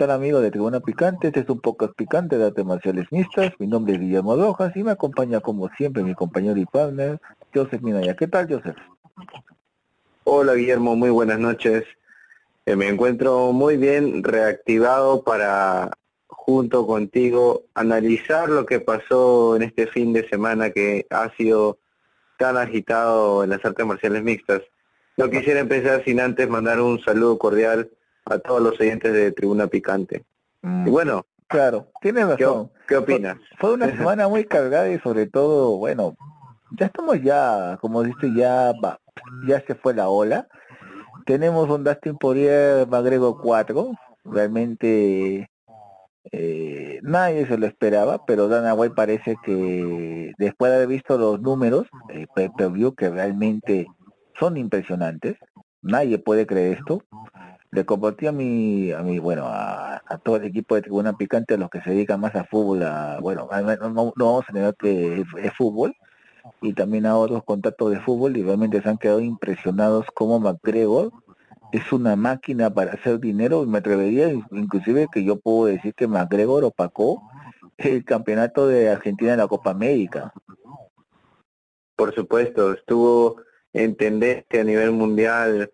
¿Qué tal amigos de Tribuna Picante? Este es un poco picante de artes marciales mixtas. Mi nombre es Guillermo Rojas y me acompaña como siempre mi compañero y partner, Joseph Minaya. ¿Qué tal, Joseph? Hola, Guillermo. Muy buenas noches. Eh, me encuentro muy bien reactivado para, junto contigo, analizar lo que pasó en este fin de semana que ha sido tan agitado en las artes marciales mixtas. No quisiera empezar sin antes mandar un saludo cordial a todos los oyentes de Tribuna Picante. Mm, y bueno, claro, tienes razón. ¿qué, opinas? Fue, una semana muy cargada y sobre todo, bueno, ya estamos ya, como dice, ya va, ya se fue la ola. Tenemos un Dustin Poirier Magrego 4, realmente eh, nadie se lo esperaba, pero Dana White parece que después de haber visto los números, eh, que realmente son impresionantes. Nadie puede creer esto le compartí a mi, a mi bueno, a, todo el equipo de Tribuna Picante, a los que se dedican más a fútbol, a, bueno, no, vamos a negar que es, fútbol, y también a otros contactos de fútbol, y realmente se han quedado impresionados como McGregor es una máquina para hacer dinero, y me atrevería inclusive que yo puedo decir que McGregor opacó el campeonato de Argentina en la Copa América. Por supuesto, estuvo en tendencia a nivel mundial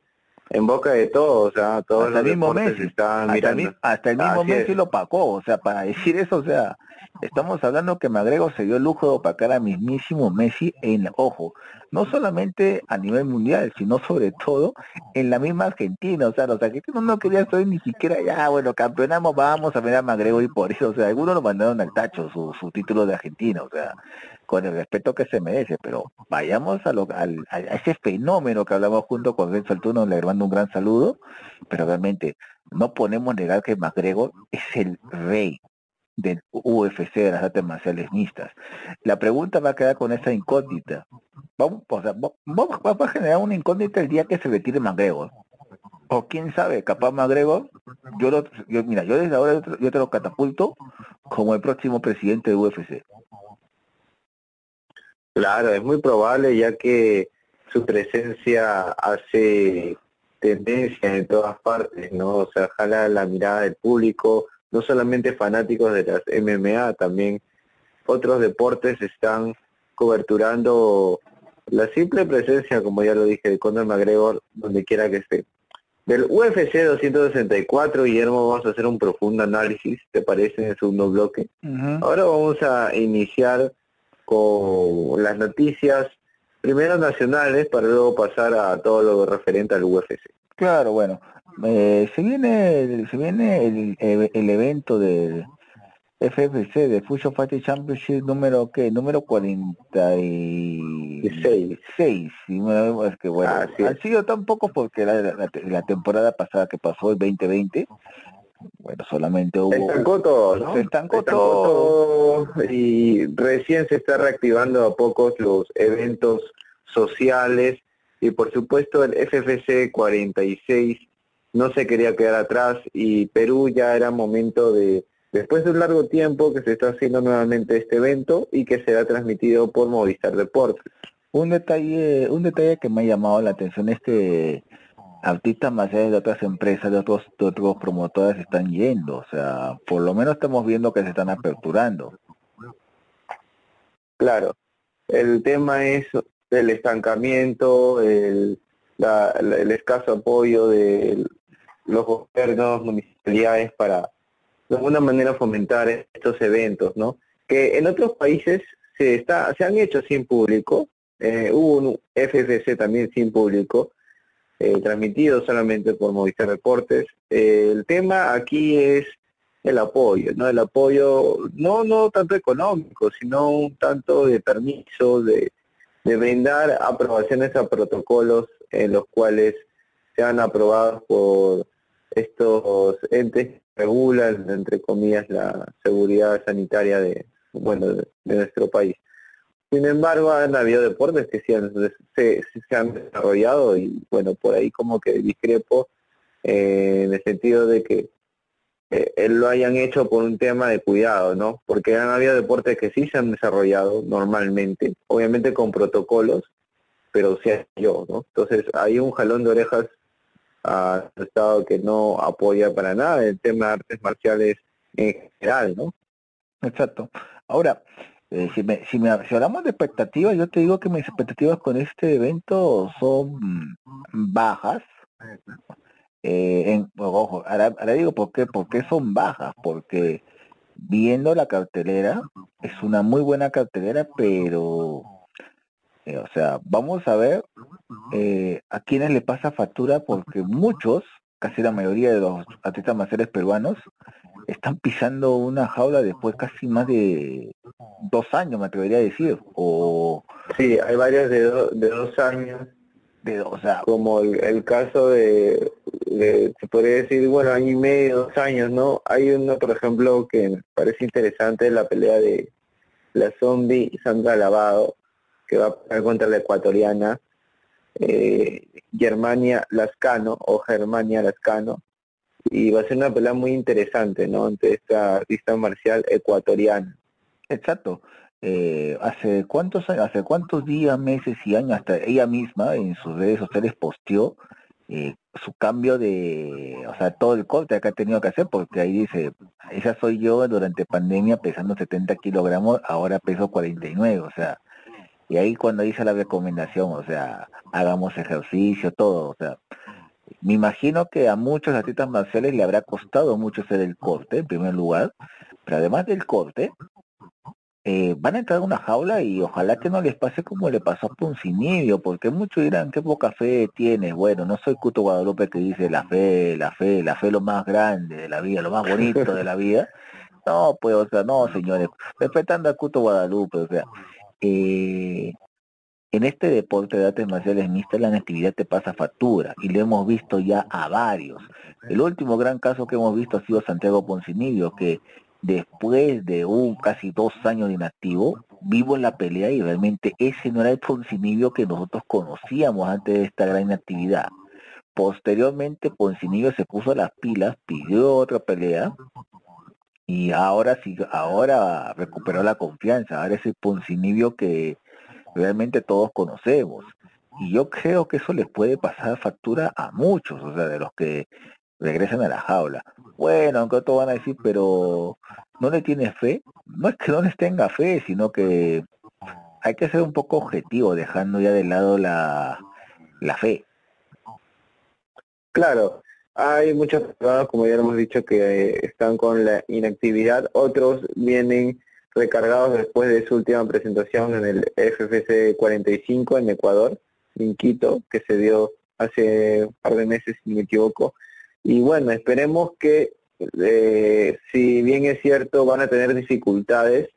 en boca de todos, o sea, todos hasta el mismo Messi, hasta El, mismo Messi lo opacó, o sea, para decir eso, o sea, estamos hablando que Magrego se dio el lujo de opacar a mismísimo Messi en, ojo, no solamente a nivel mundial, sino sobre todo en la misma Argentina, o sea, los argentinos no querían saber ni siquiera, ya, bueno, campeonamos, vamos a ver a Magrego y por eso, o sea, algunos lo mandaron al tacho, su, su título de Argentina, o sea, con el respeto que se merece, pero vayamos a, lo, a ese fenómeno que hablamos junto con Renzo Altuno, le mando un gran saludo, pero realmente no podemos negar que McGregor es el rey del UFC de las artes marciales mixtas. La pregunta va a quedar con esa incógnita. Vamos, o sea, vamos, a generar una incógnita el día que se retire McGregor. O quién sabe, capaz McGregor, yo, lo, yo mira, yo desde ahora yo te lo catapulto como el próximo presidente de UFC. Claro, es muy probable ya que su presencia hace tendencia en todas partes, ¿no? O sea, jala la mirada del público, no solamente fanáticos de las MMA, también otros deportes están coberturando la simple presencia, como ya lo dije, de Conor McGregor, donde quiera que esté. Del UFC 264, Guillermo, vamos a hacer un profundo análisis, ¿te parece? En el segundo bloque. Ahora vamos a iniciar con las noticias primero nacionales para luego pasar a todo lo referente al UFC. Claro, bueno, eh, se viene se viene el, el, evento del FFC de Fusion Fighting Championship número que número 46 seis. Y es que bueno, ha sido tan poco porque la, la, la, temporada pasada que pasó el 2020 bueno, solamente hubo... Se estancó todo, ¿no? Se estancó, todo. y recién se está reactivando a pocos los eventos sociales y por supuesto el FFC 46 no se quería quedar atrás y Perú ya era momento de, después de un largo tiempo que se está haciendo nuevamente este evento y que será transmitido por Movistar Deportes. Un detalle, un detalle que me ha llamado la atención es que artistas más allá de otras empresas, de otros, de otros promotores están yendo, o sea, por lo menos estamos viendo que se están aperturando. Claro, el tema es el estancamiento, el, el escaso apoyo de los gobiernos, municipalidades para de alguna manera fomentar estos eventos, ¿no? Que en otros países se está se han hecho sin público, eh, hubo un FFC también sin público, eh, transmitido solamente por Movistar Deportes. Eh, el tema aquí es el apoyo, ¿no? El apoyo no no tanto económico, sino un tanto de permiso, de, de brindar aprobaciones a protocolos en los cuales sean aprobados por estos entes que regulan, entre comillas, la seguridad sanitaria de, bueno, de nuestro país. Sin embargo, han habido deportes que se han, se, han desarrollado y bueno, por ahí como que discrepo eh, en el sentido de que eh, lo hayan hecho por un tema de cuidado, ¿no? Porque han habido deportes que sí se han desarrollado normalmente, obviamente con protocolos, pero sí yo, ¿no? Entonces hay un jalón de orejas a Estado que no apoya para nada el tema de artes marciales en general, ¿no? Exacto. Ahora, eh, si, me, si, me, si hablamos de expectativas, yo te digo que mis expectativas con este evento son bajas. Eh, en, ojo, ahora, digo por qué, por qué son bajas, porque viendo la cartelera, es una muy buena cartelera, pero, eh, o sea, vamos a ver eh, a quienes le pasa factura, porque muchos, casi la mayoría de los atletas marciales peruanos, están pisando una jaula después casi más de dos años, me atrevería a decir. O... Sí, hay varios de, de dos años. De, o sea, como el, caso de, se podría decir, bueno, año y medio, dos años, ¿no? Hay uno, por ejemplo, que me parece interesante, la pelea de la zombie Sandra Lavado, que va a pelear contra la ecuatoriana eh, Germania Lascano, o Germania Lascano, y va a ser una pelea muy interesante, ¿no? Ante esta artista marcial ecuatoriana. Exacto. Eh, hace cuántos años, hace cuántos días, meses y años, hasta ella misma en sus redes sociales posteó eh, su cambio de, o sea, todo el corte que ha tenido que hacer, porque ahí dice, esa soy yo durante pandemia pesando 70 kilogramos, ahora peso 49, o sea, y ahí cuando dice la recomendación, o sea, hagamos ejercicio, todo, o sea, me imagino que a muchos atletas marciales le habrá costado mucho hacer el corte, en primer lugar, pero además del corte, eh, van a entrar a una jaula y ojalá que no les pase como le pasó a Poncinibio, porque muchos dirán, qué poca fe tienes. Bueno, no soy Cuto Guadalupe que dice la fe, la fe, la fe lo más grande de la vida, lo más bonito de la vida. No, pues, o sea, no, señores, respetando a Cuto Guadalupe, o sea, eh, en este deporte de artes marciales mixtas la actividad te pasa factura y lo hemos visto ya a varios. El último gran caso que hemos visto ha sido Santiago Poncinibio, que después de un casi dos años de inactivo, vivo en la pelea y realmente ese no era el Poncinibio que nosotros conocíamos antes de esta gran actividad. Posteriormente Poncinibio se puso las pilas, pidió otra pelea y ahora sí, ahora recuperó la confianza, ahora es el Poncinibio que realmente todos conocemos. Y yo creo que eso les puede pasar factura a muchos, o sea, de los que regresan a la jaula. Bueno, aunque todos van a decir, pero no le tiene fe. No es que no les tenga fe, sino que hay que ser un poco objetivo, dejando ya de lado la, la fe. Claro, hay muchos personas, como ya hemos dicho, que están con la inactividad, otros vienen recargados después de su última presentación en el FFC 45 en Ecuador, en Quito, que se dio hace un par de meses, si me equivoco. Y bueno, esperemos que, eh, si bien es cierto, van a tener dificultades,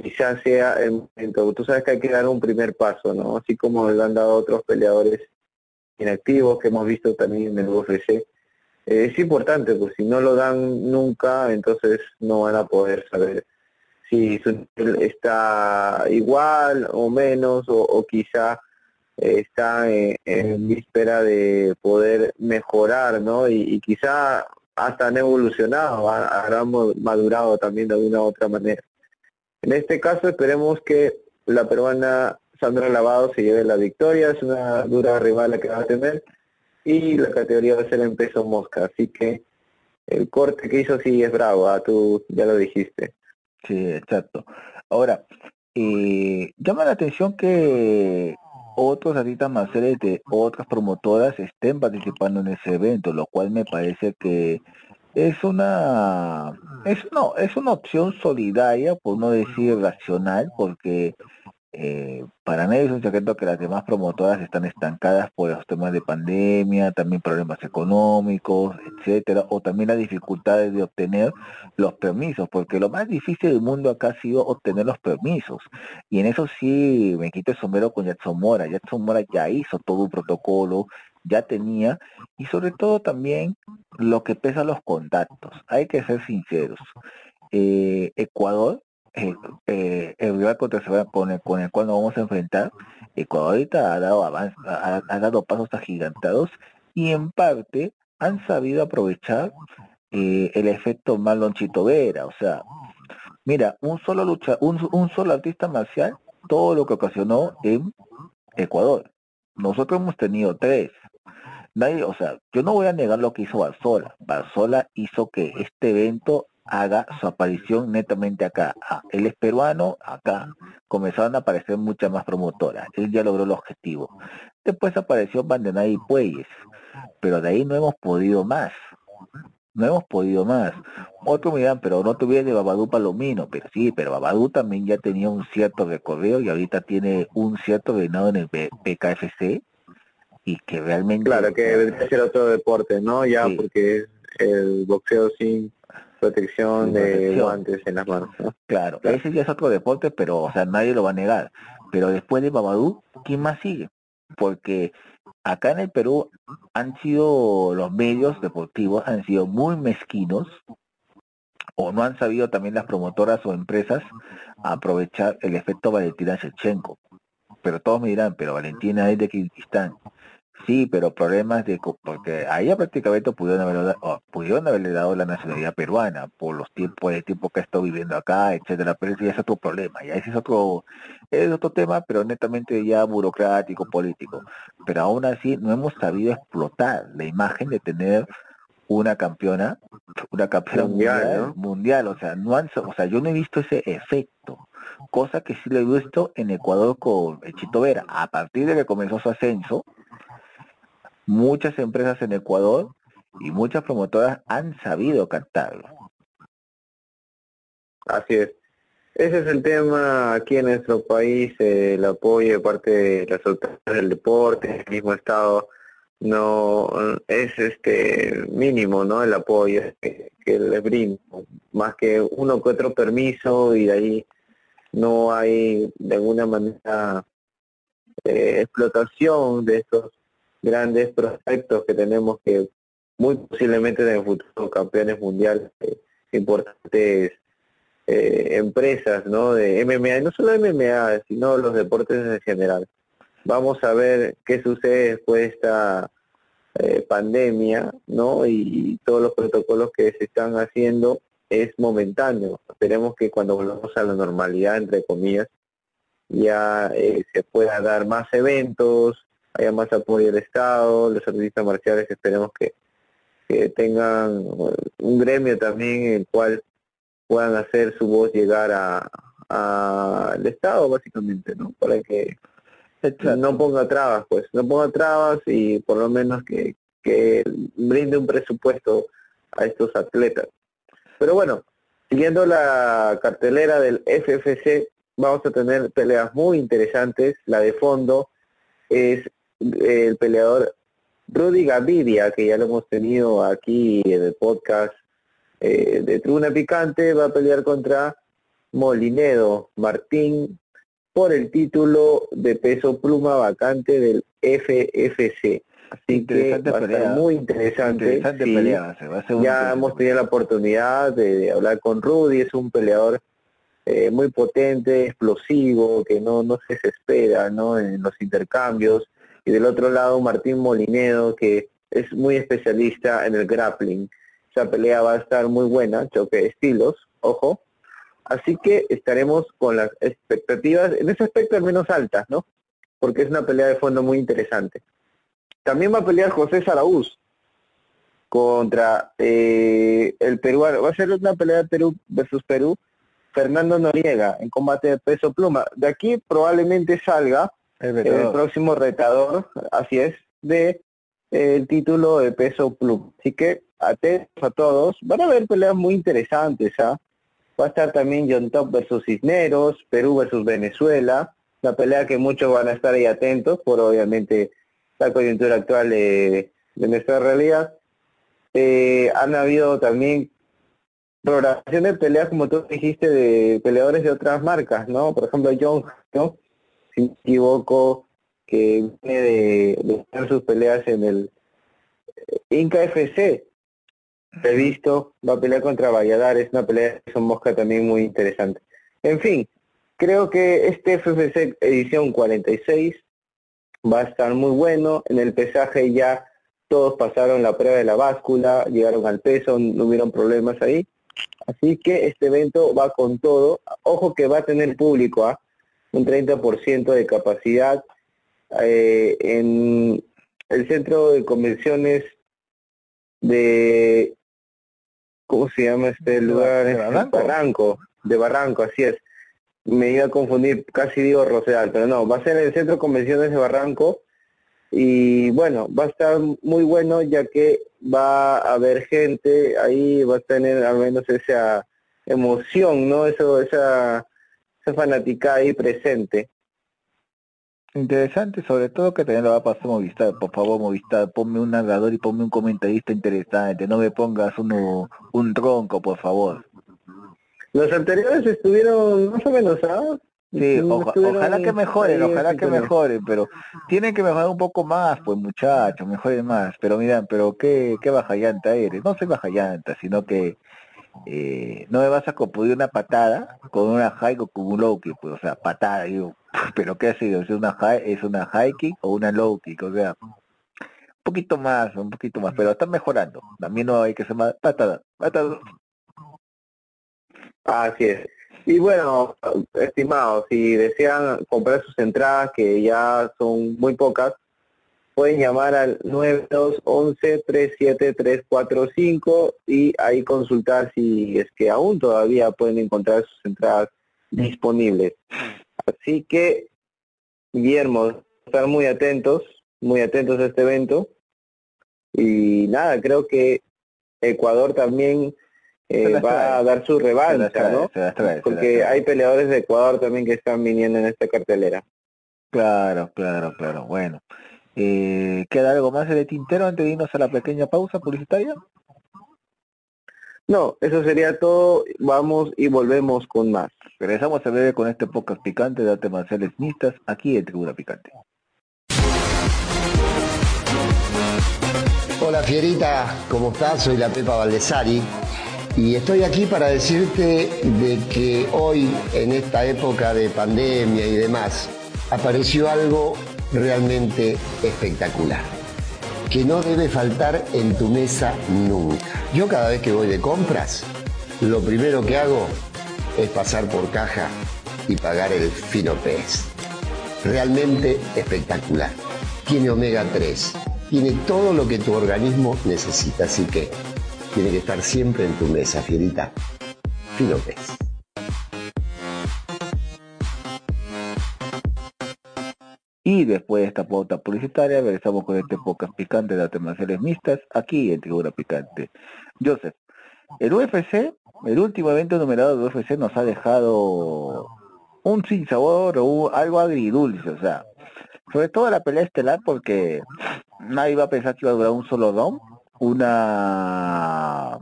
quizás sea el momento. Tú sabes que hay que dar un primer paso, ¿no? Así como lo han dado otros peleadores inactivos que hemos visto también en el UFC. Eh, es importante, pues si no lo dan nunca, entonces no van a poder saber si está igual o menos o, quizá eh, está en, víspera de poder mejorar, ¿no? Y, quizá hasta han evolucionado, habrán madurado también de alguna u otra manera. En este caso esperemos que la peruana Sandra Lavado se lleve la victoria, es una dura rival la que va a tener y la categoría va a ser en peso mosca, así que el corte que hizo sí es bravo, ¿ah? tú ya lo dijiste. Sí, exacto. Ahora, eh, llama la atención que otros artistas marciales de otras promotoras estén participando en ese evento, lo cual me parece que es una es no es una opción solidaria por no decir racional porque eh, para nadie es un secreto que las demás promotoras están estancadas por los temas de pandemia, también problemas económicos, etcétera, o también las dificultades de obtener los permisos, porque lo más difícil del mundo acá ha sido obtener los permisos. Y en eso sí me quito el sombrero con Jackson Mora. Jackson Mora ya hizo todo un protocolo, ya tenía, y sobre todo también lo que pesa los contactos. Hay que ser sinceros. Eh, Ecuador el rival contra el, con, el, con el cual nos vamos a enfrentar, Ecuador ahorita ha dado, ha, dado pasos agigantados y en parte han sabido aprovechar eh, el efecto Marlon Chito Vera. O sea, mira, un solo lucha, un, un solo artista marcial, todo lo que ocasionó en Ecuador. Nosotros hemos tenido tres. nadie, o sea, yo no voy a negar lo que hizo Barzola. Barzola hizo que este evento haga su aparición netamente acá. Ah, él es peruano, acá comenzaron a aparecer muchas más promotoras. Él ya logró el objetivo. Después apareció Bandenay y Pueyes, pero de ahí no hemos podido más. No hemos podido más. Otro me dirán, pero no tuviera de Babadú Palomino, pero sí, pero Babadú también ya tenía un cierto recorrido y ahorita tiene un cierto reinado en el PKFC y que realmente... Claro, que debe ser otro deporte, ¿no? Ya, porque el boxeo sin protección, de guantes en las manos. Claro, ese ya es otro deporte, pero o sea, nadie lo va a negar. Pero después de Babadú, ¿quién más sigue? Porque acá en el Perú han sido los medios deportivos han sido muy mezquinos o no han sabido también las promotoras o empresas aprovechar el efecto Valentina Shevchenko. Pero todos me dirán, pero Valentina es de Kirguistán. Sí, pero problemas de porque a ella prácticamente pudieron haberle, pudieron haberle dado la nacionalidad peruana por los tiempos de tiempo que ha estado viviendo acá, etcétera, pero ese ya es otro problema, ya ese es otro, es otro tema, pero netamente ya burocrático, político. Pero aún así no hemos sabido explotar la imagen de tener una campeona, una campeona mundial, mundial, o sea, no han, o sea, yo no he visto ese efecto, cosa que sí lo he visto en Ecuador con el Chito Vera, a partir de que comenzó su ascenso, muchas empresas en Ecuador y muchas promotoras han sabido captarlo. Así es. Ese es el tema aquí en nuestro país, el apoyo de parte de las autoridades del deporte, el mismo Estado, no es este mínimo, ¿no? El apoyo que, que le brindo, más que uno que otro permiso y ahí no hay de alguna manera eh, explotación de estos grandes prospectos que tenemos que muy posiblemente en el futuro campeones mundiales, eh, importantes eh, empresas ¿no? de MMA, y no solo MMA, sino los deportes en general. Vamos a ver qué sucede después de esta eh, pandemia, ¿no? Y, todos los protocolos que se están haciendo es momentáneo. Esperemos que cuando volvamos a la normalidad, entre comillas, ya se pueda dar más eventos, haya más apoyo del Estado, los artistas marciales esperemos que, tengan un gremio también en el cual puedan hacer su voz llegar a al Estado básicamente, ¿no? Para que no ponga trabas, pues, no ponga trabas y por lo menos que, que brinde un presupuesto a estos atletas. Pero bueno, siguiendo la cartelera del FFC, vamos a tener peleas muy interesantes. La de fondo es el peleador Rudy Gavidia, que ya lo hemos tenido aquí en el podcast eh, de Tribuna Picante, va a pelear contra Molinedo Martín por el título de peso pluma vacante del FFC. Así que va a ser muy interesante. ya hemos tenido la oportunidad de, hablar con Rudy, es un peleador eh, muy potente, explosivo, que no, no se desespera ¿no? en los intercambios y del otro lado Martín Molinedo, que es muy especialista en el grappling. Esa pelea va a estar muy buena, choque de estilos, ojo. Así que estaremos con las expectativas, en ese aspecto al menos altas, ¿no? Porque es una pelea de fondo muy interesante. También va a pelear José Saraúz contra eh, el peruano. Va a ser una pelea de Perú versus Perú. Fernando Noriega en combate de peso pluma. De aquí probablemente salga el, próximo retador, así es, de el título de peso plum. Así que atentos a todos, van a haber peleas muy interesantes, ¿ah? Va a estar también John Top versus Cisneros, Perú versus Venezuela, la pelea que muchos van a estar ahí atentos por obviamente la coyuntura actual de, nuestra realidad. Eh, han habido también programaciones de peleas, como tú dijiste, de peleadores de otras marcas, ¿no? Por ejemplo, John, ¿no? Si me equivoco, que viene de, de sus peleas en el Inca FC. Previsto, va a pelear contra Valladares, una pelea de son mosca también muy interesante. En fin, creo que este FFC edición 46 va a estar muy bueno. En el pesaje ya todos pasaron la prueba de la báscula, llegaron al peso, no hubieron problemas ahí. Así que este evento va con todo. Ojo que va a tener público, ¿ah? Un 30% de capacidad. Eh, en el centro de convenciones de ¿cómo se llama este lugar? De Barranco. de Barranco, así es. Me iba a confundir, casi digo Rosedal, pero no, va a ser el centro de convenciones de Barranco y bueno, va a estar muy bueno ya que va a haber gente ahí, va a tener al menos esa emoción, ¿no? Eso, esa, esa fanática ahí presente. Interesante, sobre todo que también lo va a pasar Movistar. Por favor, Movistar, ponme un narrador y ponme un comentarista interesante. No me pongas uno, un tronco, por favor. Los anteriores estuvieron más o menos, ¿ah? Sí, ojalá que mejoren, ojalá que mejoren, pero tienen que mejorar un poco más, pues muchachos, mejoren más. Pero miran, pero qué, qué baja llanta eres. No soy baja llanta, sino que eh, no me vas a confundir una patada con una high o con un low kick, pues, o sea, patada, digo, pero ¿qué ha sido? ¿Es una high, es una high kick o una low kick? O sea, un poquito más, un poquito más, pero están mejorando. También no hay que ser más patada, patada. Así es. Y bueno, estimados, si desean comprar sus entradas, que ya son muy pocas, pueden llamar al 9211-37345 y ahí consultar si es que aún todavía pueden encontrar sus entradas disponibles. Así que, Guillermo, estar muy atentos, muy atentos a este evento. Y nada, creo que Ecuador también eh, va a dar su revancha, ¿no? Porque hay peleadores de Ecuador también que están viniendo en esta cartelera. Claro, claro, claro. Bueno, eh, ¿Queda algo más en el tintero antes de irnos a la pequeña pausa publicitaria? No, eso sería todo. Vamos y volvemos con más. Regresamos a ver con este podcast picante de artes marciales mixtas aquí en Tribuna Picante. Hola Fierita, ¿cómo estás? Soy la Pepa Valdesari y estoy aquí para decirte de que hoy, en esta época de pandemia y demás, apareció algo realmente espectacular, que no debe faltar en tu mesa nunca. Yo cada vez que voy de compras, lo primero que hago es pasar por caja y pagar el fino pez. Realmente espectacular. Tiene omega 3, tiene todo lo que tu organismo necesita, así que tiene que estar siempre en tu mesa, fierita. Fino pez. Y después de esta pauta publicitaria, regresamos con este podcast picante de artes mixtas, aquí en Tribuna Picante. Joseph, el UFC, el último evento numerado del UFC nos ha dejado un sin sabor o algo agridulce, o sea, sobre todo la pelea estelar porque nadie iba a pensar que iba a durar un solo round, una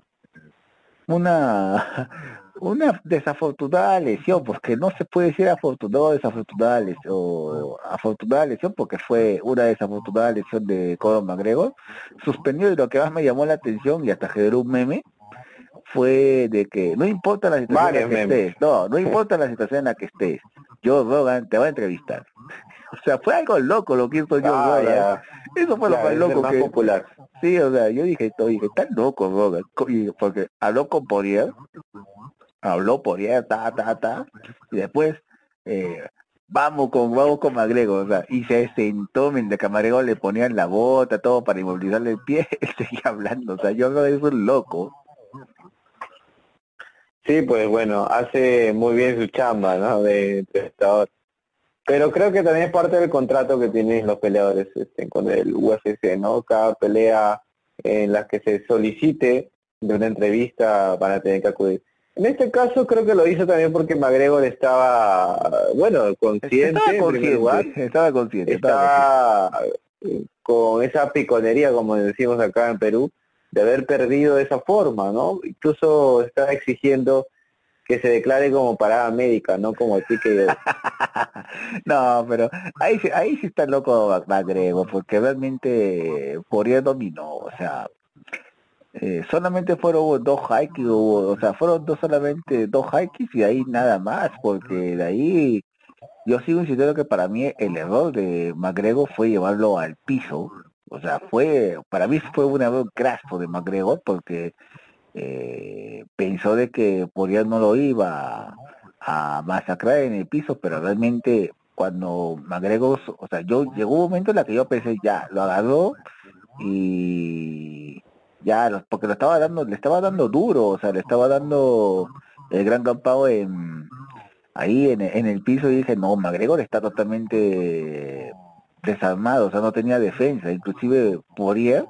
una una desafortunada lesión, porque no se puede decir afortunado o desafortunada lesión, o afortunada lesión porque fue una desafortunada lesión de Conor McGregor, suspendido y lo que más me llamó la atención y hasta generó un meme, fue de que no importa la situación en la que estés, no, no importa la situación en la que estés, yo Rogan te va a entrevistar. O sea, fue algo loco lo que hizo yo ah, Eso fue lo más loco que... popular. Sí, o sea, yo dije, dije, tan loco Rogan, porque habló con Poirier, habló por ella, ta, ta, ta, y después, eh, vamos con, vamos con Magrego, o sea, y se sentó mientras que le ponían la bota, todo para inmovilizarle el pie, él seguía hablando, o sea, yo no es un loco. Sí, pues bueno, hace muy bien su chamba, ¿no? De entrevistador. Pero creo que también es parte del contrato que tienen los peleadores este, con el UFC, ¿no? Cada pelea en la que se solicite de una entrevista van a tener que acudir. En este caso creo que lo hizo también porque McGregor estaba, bueno, consciente, estaba consciente, estaba consciente, estaba con esa piconería, como decimos acá en Perú, de haber perdido de esa forma, ¿no? Incluso estaba exigiendo que se declare como parada médica, no como el que no, pero ahí, ahí sí está loco McGregor, porque realmente Poirier dominó, o sea, eh, solamente fueron dos hikes, o sea, fueron dos solamente dos hikes y ahí nada más, porque de ahí yo sigo insistiendo que para mí el error de McGregor fue llevarlo al piso, o sea, fue, para mí fue un error graso de McGregor porque eh, pensó de que Poirier no lo iba a masacrar en el piso, pero realmente cuando McGregor, o sea, yo llegó un momento en la que yo pensé, ya, lo agarró y ya, porque lo estaba dando, le estaba dando duro, o sea, le estaba dando el gran campado en ahí en, en el piso y dije, no, McGregor está totalmente desarmado, o sea, no tenía defensa, inclusive Poirier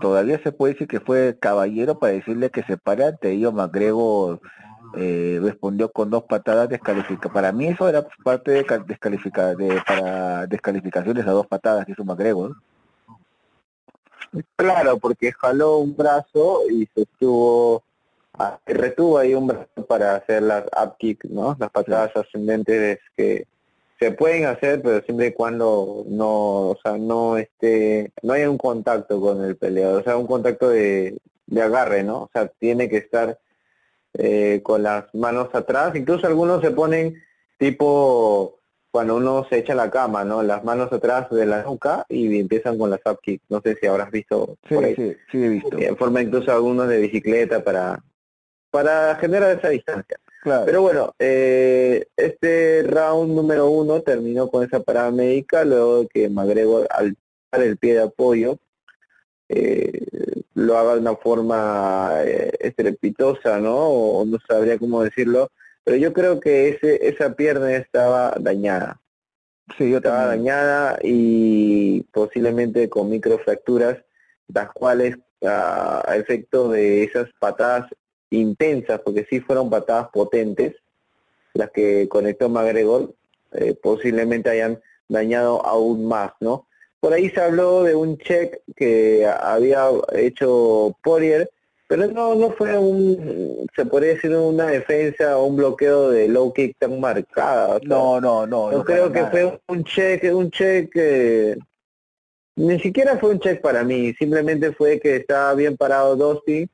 todavía se puede decir que fue caballero para decirle que se para ante ellos McGregor eh, respondió con dos patadas descalificadas. Para mí eso era parte de descalificar de, para descalificaciones a dos patadas que hizo McGregor. Claro, porque jaló un brazo y se estuvo retuvo ahí un brazo para hacer las up kick, ¿no? Las patadas ascendentes que se pueden hacer, pero siempre y cuando no, o sea, no esté, no haya un contacto con el peleador, o sea, un contacto de, de agarre, ¿no? O sea, tiene que estar eh, con las manos atrás, incluso algunos se ponen tipo cuando uno se echa la cama, ¿no? Las manos atrás de la nuca y empiezan con las up kicks. No sé si habrás visto. Sí, sí, sí he visto. En forma incluso algunos de bicicleta para para generar esa distancia. Pero bueno, eh, este round número uno terminó con esa parada médica, luego de que McGregor al dar el pie de apoyo eh, lo haga de una forma eh, estrepitosa, ¿no? O, no sabría cómo decirlo, pero yo creo que ese esa pierna estaba dañada. Sí, yo estaba dañada y posiblemente con microfracturas, las cuales a efecto de esas patadas intensas, porque sí fueron patadas potentes, las que conectó McGregor, eh, posiblemente hayan dañado aún más, ¿no? Por ahí se habló de un check que había hecho Poirier, pero no no fue un, se podría decir una defensa o un bloqueo de low kick tan marcada. no, no, no. No, creo que fue un check, un check que ni siquiera fue un check para mí, simplemente fue que estaba bien parado Dusty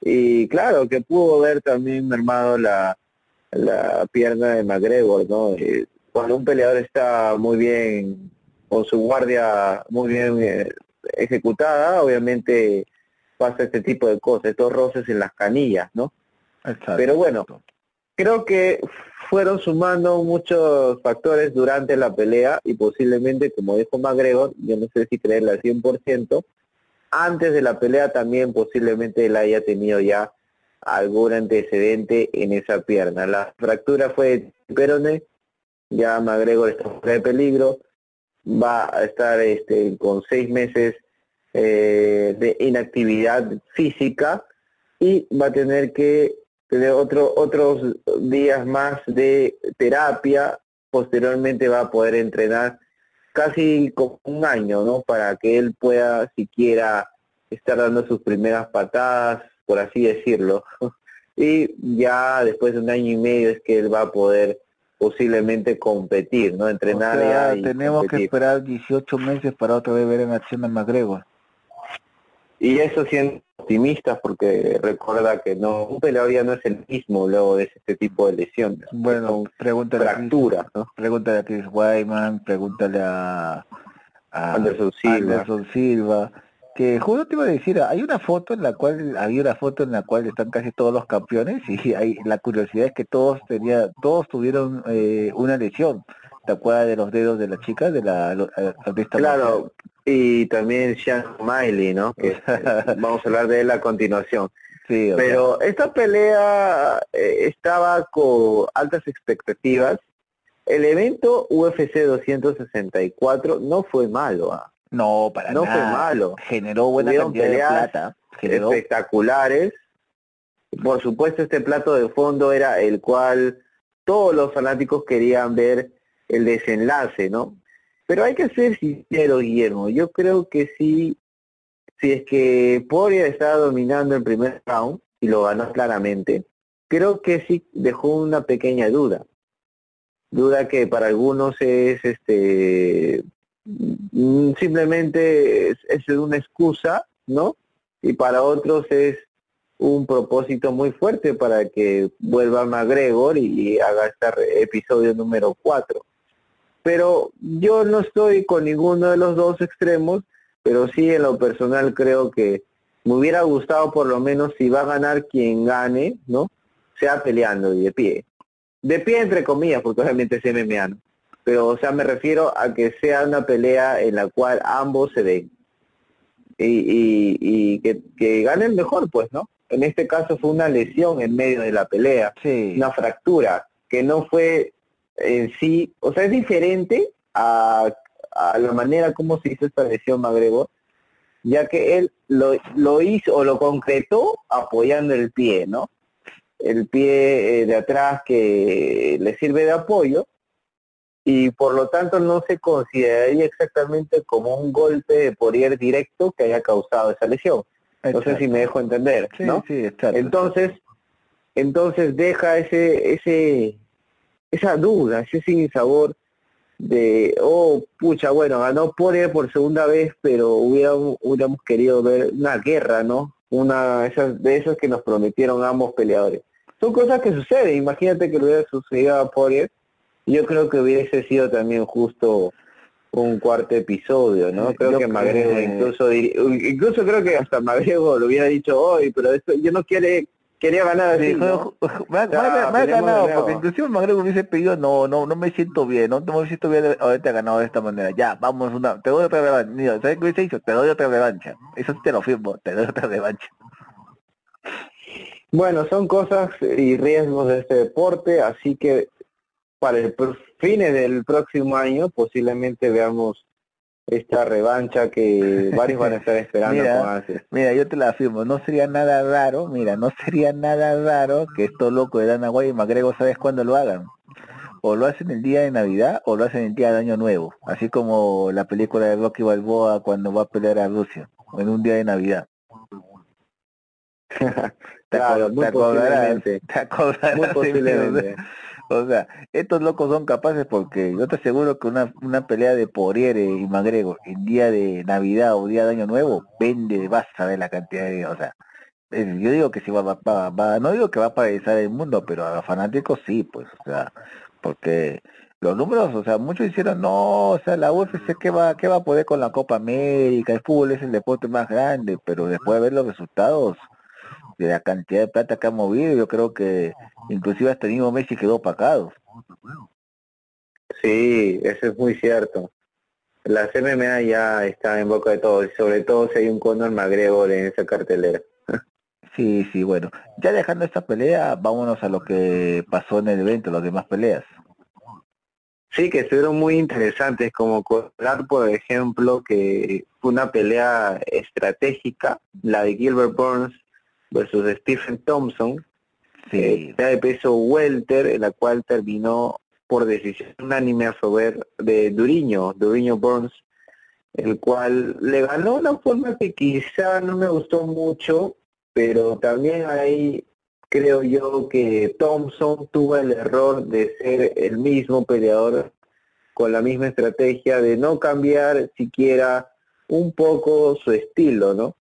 y claro, que pudo ver también mermado la, la pierna de McGregor, ¿no? Eh, cuando un peleador está muy bien, con su guardia muy bien eh, ejecutada, obviamente pasa este tipo de cosas, estos roces en las canillas, ¿no? Pero bueno, creo que fueron sumando muchos factores durante la pelea y posiblemente, como dijo McGregor, yo no sé si creerle al 100%, antes de la pelea también posiblemente él haya tenido ya algún antecedente en esa pierna. La fractura fue de perone, ya McGregor está fuera de peligro, va a estar este, con seis meses eh, de inactividad física y va a tener que tener otro, otros días más de terapia, posteriormente va a poder entrenar casi como un año, ¿no? Para que él pueda siquiera estar dando sus primeras patadas, por así decirlo. y ya después de un año y medio es que él va a poder posiblemente competir, ¿no? Entrenar ya tenemos que esperar 18 meses para otra vez ver en acción a McGregor. Y eso siendo optimistas porque recuerda que no un peleador ya no es el mismo luego de este tipo de lesiones. Bueno, pregúntale a ¿no? Pregúntale a Chris Wyman, pregúntale a, Anderson Silva. Anderson Silva que justo te iba a decir, hay una foto en la cual, había una foto en la cual están casi todos los campeones y hay, la curiosidad es que todos tenía, todos tuvieron eh, una lesión. ¿Te acuerdas de los dedos de la chica, de la, eh, Claro, y también Sean Miley, ¿no? Que vamos a hablar de él a continuación. Sí, Pero esta pelea eh, estaba con altas expectativas. El evento UFC 264 no fue malo. ¿ah? No, para no fue malo. Generó buena cantidad de plata. Espectaculares. Por supuesto, este plato de fondo era el cual todos los fanáticos querían ver el desenlace, ¿no? Pero hay que ser sincero, Guillermo. Yo creo que sí, si es que Poria estaba dominando el primer round y lo ganó claramente, creo que sí dejó una pequeña duda. Duda que para algunos es este Mm, simplemente es, una excusa, ¿no? Y para otros es un propósito muy fuerte para que vuelva McGregor y haga este episodio número 4. Pero yo no estoy con ninguno de los dos extremos, pero sí en lo personal creo que me hubiera gustado por lo menos si va a ganar quien gane, ¿no? Sea peleando y de pie. De pie entre comillas, porque obviamente es MMA, pero o sea, me refiero a que sea una pelea en la cual ambos se den y, y, que, que ganen mejor, pues, ¿no? En este caso fue una lesión en medio de la pelea, una fractura, que no fue en sí, o sea, es diferente a, a la manera como se hizo esta lesión McGregor, ya que él lo, lo hizo o lo concretó apoyando el pie, ¿no? El pie eh, de atrás que le sirve de apoyo y por lo tanto no se consideraría exactamente como un golpe de Poirier directo que haya causado esa lesión. No sé si me dejo entender, ¿no? Sí, Entonces, entonces deja ese, ese, esa duda, ese sinsabor de, oh, pucha, bueno, ganó Poirier por segunda vez, pero hubiéramos, hubiéramos querido ver una guerra, ¿no? Una esas, de esas que nos prometieron ambos peleadores. Son cosas que suceden, imagínate que lo hubiera sucedido a Poirier, yo creo que hubiese sido también justo un cuarto episodio, ¿no? Creo que Magrego incluso incluso creo que hasta Magrego lo hubiera dicho hoy, pero esto, yo no quiere quería ganar así, ¿no? me, ha ganado, porque inclusive Magrego hubiese pedido, no, no, no me siento bien, no, no me siento bien haberte ganado de esta manera, ya, vamos una, te doy otra revancha, ¿sabes qué hubiese dicho? Te doy otra revancha, eso sí te lo firmo, te doy otra revancha. Bueno, son cosas y riesgos de este deporte, así que para el fines del próximo año posiblemente veamos esta revancha que varios van a estar esperando mira, mira, yo te la afirmo, no sería nada raro, mira, no sería nada raro que esto loco de Dana White y McGregor, ¿sabes cuándo lo hagan? O lo hacen el día de Navidad o lo hacen el día de Año Nuevo, así como la película de Rocky Balboa cuando va a pelear a Rusia, en un día de Navidad. te, claro, muy posiblemente. muy posiblemente. O sea, estos locos son capaces porque yo te aseguro que una, una pelea de Poriere y Magrego en día de Navidad o día de Año Nuevo vende, vas a ver la cantidad de, o sea, yo digo que si va, va, va, no digo que va a paralizar el mundo, pero a los fanáticos sí, pues, o sea, porque los números, o sea, muchos hicieron, no, o sea, la UFC qué va, qué va a poder con la Copa América, el fútbol es el deporte más grande, pero después de ver los resultados, de la cantidad de plata que ha movido, yo creo que inclusive hasta el mismo Messi quedó opacado. Sí, eso es muy cierto. La MMA ya está en boca de todos, y sobre todo si hay un Conor McGregor en esa cartelera. Sí, sí, bueno. Ya dejando esta pelea, vámonos a lo que pasó en el evento, las demás peleas. Sí, que estuvieron muy interesantes, como hablar, por ejemplo, que fue una pelea estratégica, la de Gilbert Burns versus Stephen Thompson, sí. Eh, de peso welter, en la cual terminó por decisión unánime a favor de Duriño, Duriño Burns, el cual le ganó de una forma que quizá no me gustó mucho, pero también ahí creo yo que Thompson tuvo el error de ser el mismo peleador con la misma estrategia de no cambiar siquiera un poco su estilo, ¿no?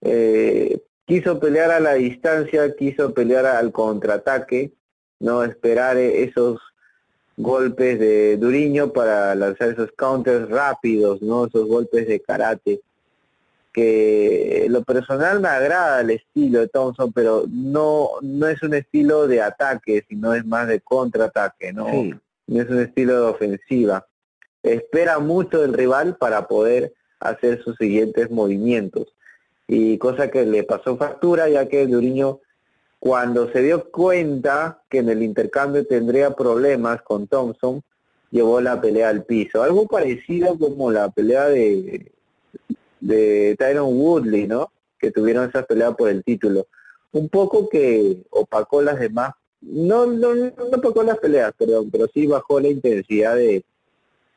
Eh, quiso pelear a la distancia, quiso pelear al contraataque, no esperar esos golpes de Duriño para lanzar esos counters rápidos, no esos golpes de karate que lo personal me agrada el estilo de Thompson, pero no no es un estilo de ataque, sino es más de contraataque, ¿no? No es un estilo de ofensiva. Espera mucho del rival para poder hacer sus siguientes movimientos y cosa que le pasó factura ya que Duriño cuando se dio cuenta que en el intercambio tendría problemas con Thompson, llevó la pelea al piso. Algo parecido como la pelea de, de Tyron Woodley, ¿no? Que tuvieron esa pelea por el título. Un poco que opacó las demás, no, no, no opacó las peleas, pero, pero sí bajó la intensidad de,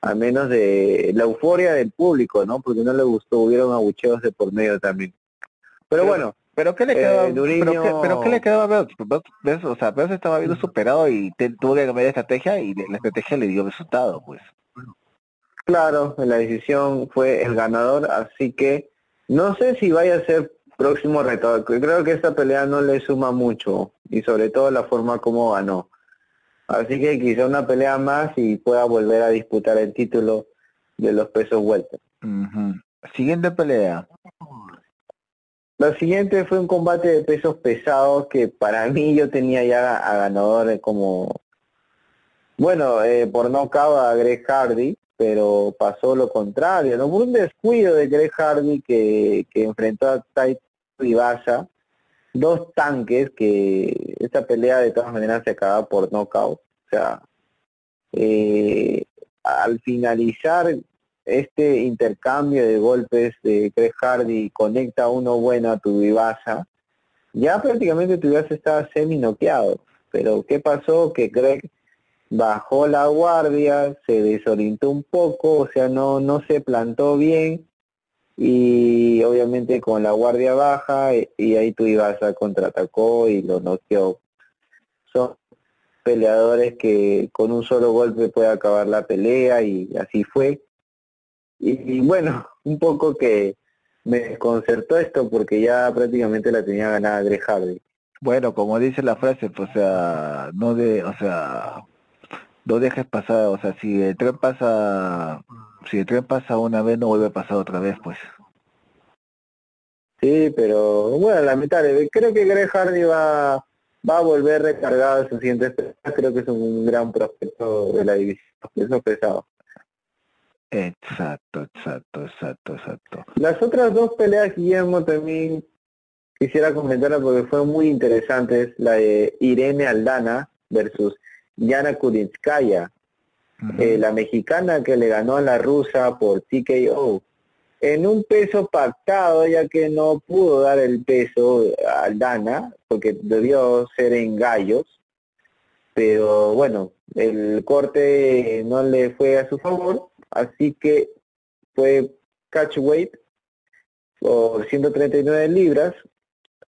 al menos de la euforia del público, ¿no? Porque no le gustó, hubieron abucheos de por medio también. Pero, bueno, pero qué le eh, pero, qué, le quedó a ver o sea se estaba viendo superado y tuvo que cambiar de estrategia y la estrategia le dio resultado pues. Claro la decisión fue el ganador así que no sé si vaya a ser próximo reto creo que esta pelea no le suma mucho y sobre todo la forma como ganó. Así que quizá una pelea más y pueda volver a disputar el título de los pesos vueltos. Siguiente pelea lo siguiente fue un combate de pesos pesados que para mí yo tenía ya a ganador como Bueno, eh, por no a Greg Hardy, pero pasó lo contrario, ¿no? Por un descuido de Greg Hardy que, que enfrentó a Tai Ribasa, dos tanques que esta pelea de todas maneras se acaba por knockout. O sea, eh, al finalizar este intercambio de golpes de Greg Hardy conecta uno bueno a tu Vivasa, ya prácticamente tu Vivasa estaba semi noqueado. Pero ¿qué pasó? Que Greg bajó la guardia, se desorientó un poco, o sea, no, no se plantó bien y obviamente con la guardia baja y, ahí tu Ibasa contraatacó y lo noqueó. Son peleadores que con un solo golpe puede acabar la pelea y así fue. Y, bueno, un poco que me desconcertó esto porque ya prácticamente la tenía ganada Greg Hardy. Bueno, como dice la frase, pues, o sea, no de, o sea, no dejes pasar, o sea, si el tren pasa, si el tren pasa una vez, no vuelve a pasar otra vez, pues. Sí, pero bueno, lamentable. Creo que Greg Hardy va, va a volver recargado en sus siguientes Creo que es un gran prospecto de la división. Eso pesado. Exacto, exacto, exacto, exacto. Las otras dos peleas, Guillermo, también quisiera comentarlas porque fueron muy interesantes. La de Irene Aldana versus Yana Kudinskaya, eh, la mexicana que le ganó a la rusa por TKO. En un peso pactado, ya que no pudo dar el peso a Aldana, porque debió ser en gallos, pero bueno, el corte no le fue a su favor así que fue catch weight por 139 libras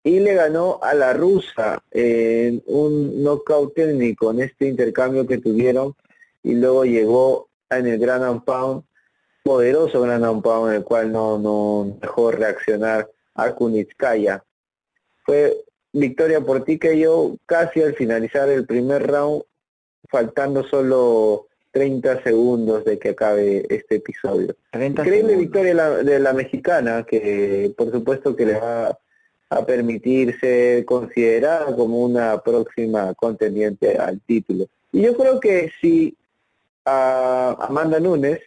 y le ganó a la rusa en un knockout técnico en este intercambio que tuvieron y luego llegó en el Grand Pound, poderoso Grand Pound en el cual no, no dejó reaccionar a Kunitskaya. Fue victoria por ti que yo casi al finalizar el primer round, faltando solo 30 segundos de que acabe este episodio. Increíble victoria de la mexicana, que por supuesto que le va a permitir ser considerada como una próxima contendiente al título. Y yo creo que si Amanda Nunes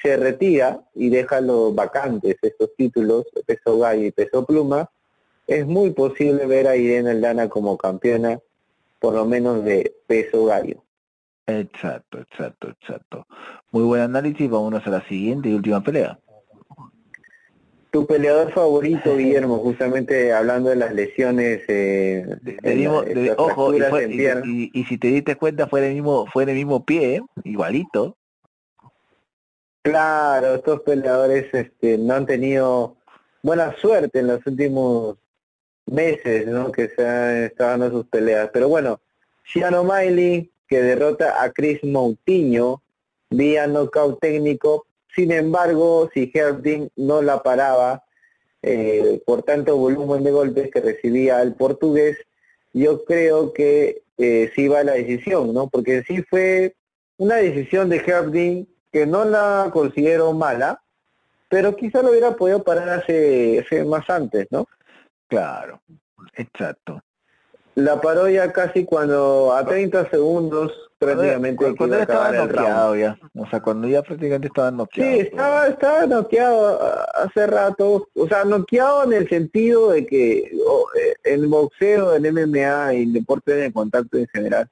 se retira y deja los vacantes estos títulos, peso gallo y peso pluma, es muy posible ver a Irene Aldana como campeona, por lo menos de peso gallo. Exacto, exacto, exacto. Muy buen análisis, vámonos a la siguiente y última pelea. Tu peleador favorito, Guillermo, justamente hablando de las lesiones. Eh, ojo, y, si te diste cuenta fue el mismo, fue el mismo pie, ¿eh? igualito. Claro, estos peleadores este, no han tenido buena suerte en los últimos meses, ¿no? Que se han estado dando sus peleas. Pero bueno, Shiano Miley que derrota a Chris Moutinho vía knockout técnico. Sin embargo, si Herb no la paraba eh, por tanto volumen de golpes que recibía el portugués, yo creo que eh, sí va la decisión, ¿no? Porque sí fue una decisión de Herb que no la considero mala, pero quizá lo hubiera podido parar hace más antes, ¿no? Claro, exacto la paró ya casi cuando a 30 segundos prácticamente cuando, ya estaba noqueado ya. O sea cuando ya prácticamente estaba noqueado. Sí estaba estaba noqueado hace rato. O sea noqueado en el sentido de que el boxeo el MMA y el deporte de contacto en general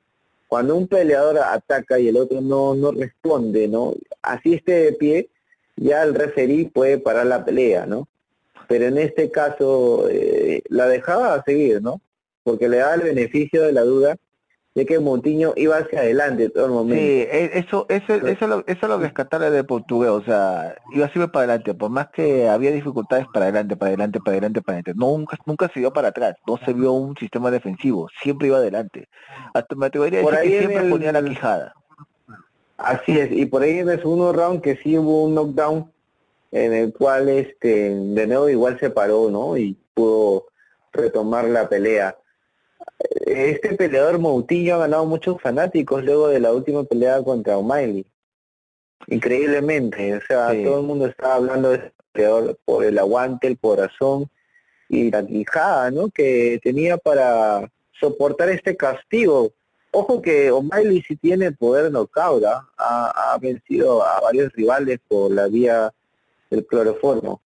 cuando un peleador ataca y el otro no no responde no así esté de pie ya el referí puede parar la pelea no pero en este caso eh, la dejaba seguir no porque le da el beneficio de la duda de que Montiño iba hacia adelante todo el momento. Sí, e, eso, eso, eso, es lo, eso es lo rescatable de portugués, o sea, iba siempre para adelante, por más que había dificultades para adelante, para adelante, para adelante, para adelante, nunca, nunca se vio para atrás, no se vio un sistema defensivo, siempre iba adelante. Hasta me atrevería a decir que siempre ponía la quijada. Así es, y por ahí en el segundo round que sí hubo un knockdown en el cual este de nuevo igual se paró, ¿no? Y pudo retomar la pelea este peleador Moutinho ha ganado muchos fanáticos luego de la última pelea contra O'Malley. Increíblemente, o sea, todo el mundo estaba hablando de este peleador por el aguante, el corazón y la quijada, ¿no? Que tenía para soportar este castigo Ojo que O'Malley sí tiene poder knockout, ¿ah? ha, ha vencido a varios rivales por la vía del cloroformo.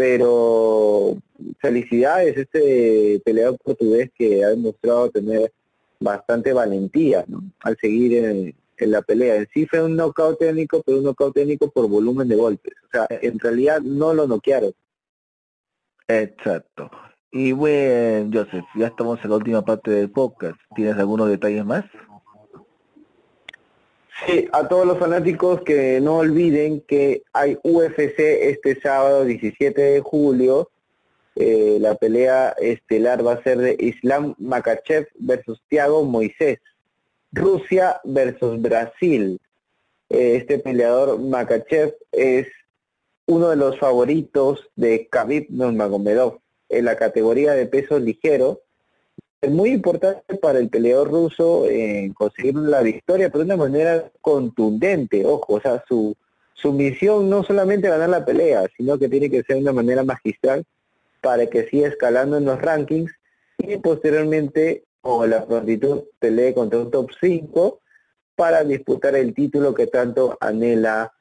Pero felicidades este peleador portugués que ha demostrado tener bastante valentía al seguir en, en, la pelea. En sí fue un knockout técnico, pero un knockout técnico por volumen de golpes. O sea, en realidad no lo noquearon. Exacto. Y bueno, Joseph, ya estamos en la última parte del podcast. ¿Tienes algunos detalles más? Sí, a todos los fanáticos que no olviden que hay UFC este sábado 17 de julio. Eh, la pelea estelar va a ser de Islam Makachev versus Thiago Moisés. Rusia versus Brasil. Eh, este peleador Makachev es uno de los favoritos de Khabib Nurmagomedov en la categoría de peso ligero. Es muy importante para el peleador ruso en conseguir la victoria, pero de una manera contundente, ojo, o sea, su, su misión no solamente ganar la pelea, sino que tiene que ser de una manera magistral para que siga escalando en los rankings y posteriormente, o la prontitud, pelee contra un top 5 para disputar el título que tanto anhela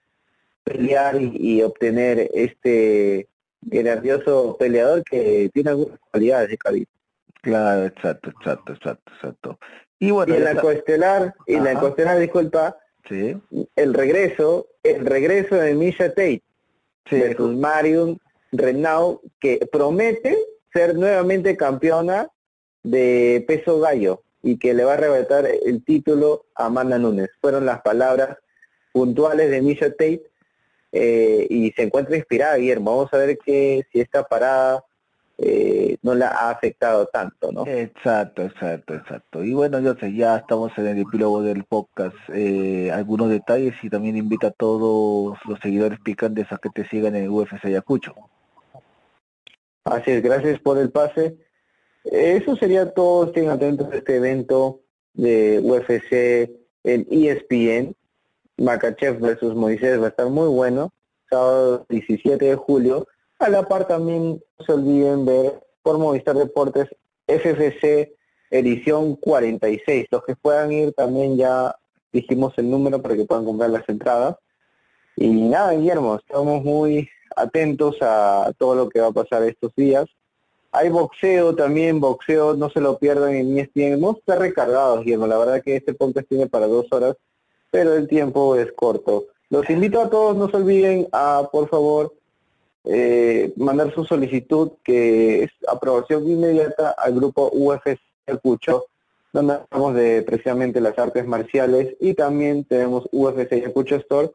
pelear y, obtener este grandioso peleador que tiene algunas cualidades de Khabib. Claro, exacto, exacto, exacto, exacto. Y bueno, y en la coestelar, y la coestelar, disculpa, sí. el regreso, el regreso de Misha Tate sí. versus Marion Renaud, que promete ser nuevamente campeona de peso gallo y que le va a arrebatar el título a Amanda Nunes. Fueron las palabras puntuales de Misha Tate eh, y se encuentra inspirada, Guillermo. Vamos a ver que si esta parada eh, no la ha afectado tanto, ¿no? Exacto, exacto, exacto. Y bueno, yo sé, ya estamos en el epílogo del podcast. Eh, algunos detalles y también invita a todos los seguidores picantes a que te sigan en el UFC Ayacucho. Así es, gracias por el pase. Eso sería todo. Estén atentos a este evento de UFC en ESPN. Makachev versus Moisés va a estar muy bueno, sábado 17 de julio. A la par también no se olviden ver por Movistar Deportes FFC edición 46. Los que puedan ir también ya dijimos el número para que puedan comprar las entradas. Y nada, Guillermo, estamos muy atentos a todo lo que va a pasar estos días. Hay boxeo también, boxeo, no se lo pierdan en ESPN. Vamos a estar recargados, Guillermo. La verdad que este podcast tiene para dos horas pero el tiempo es corto. Los invito a todos, no se olviden a, por favor, eh, mandar su solicitud, que es aprobación inmediata al grupo UFC Ayacucho, donde hablamos de precisamente las artes marciales y también tenemos UFC Ayacucho Store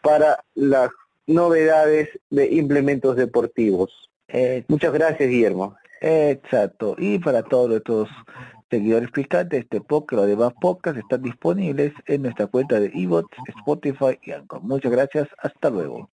para las novedades de implementos deportivos. Eh, Muchas gracias, Guillermo. Exacto. Y para todos nuestros seguidores picantes, este podcast los demás podcasts están disponibles en nuestra cuenta de eBots, Spotify y Anchor. Muchas gracias. Hasta luego.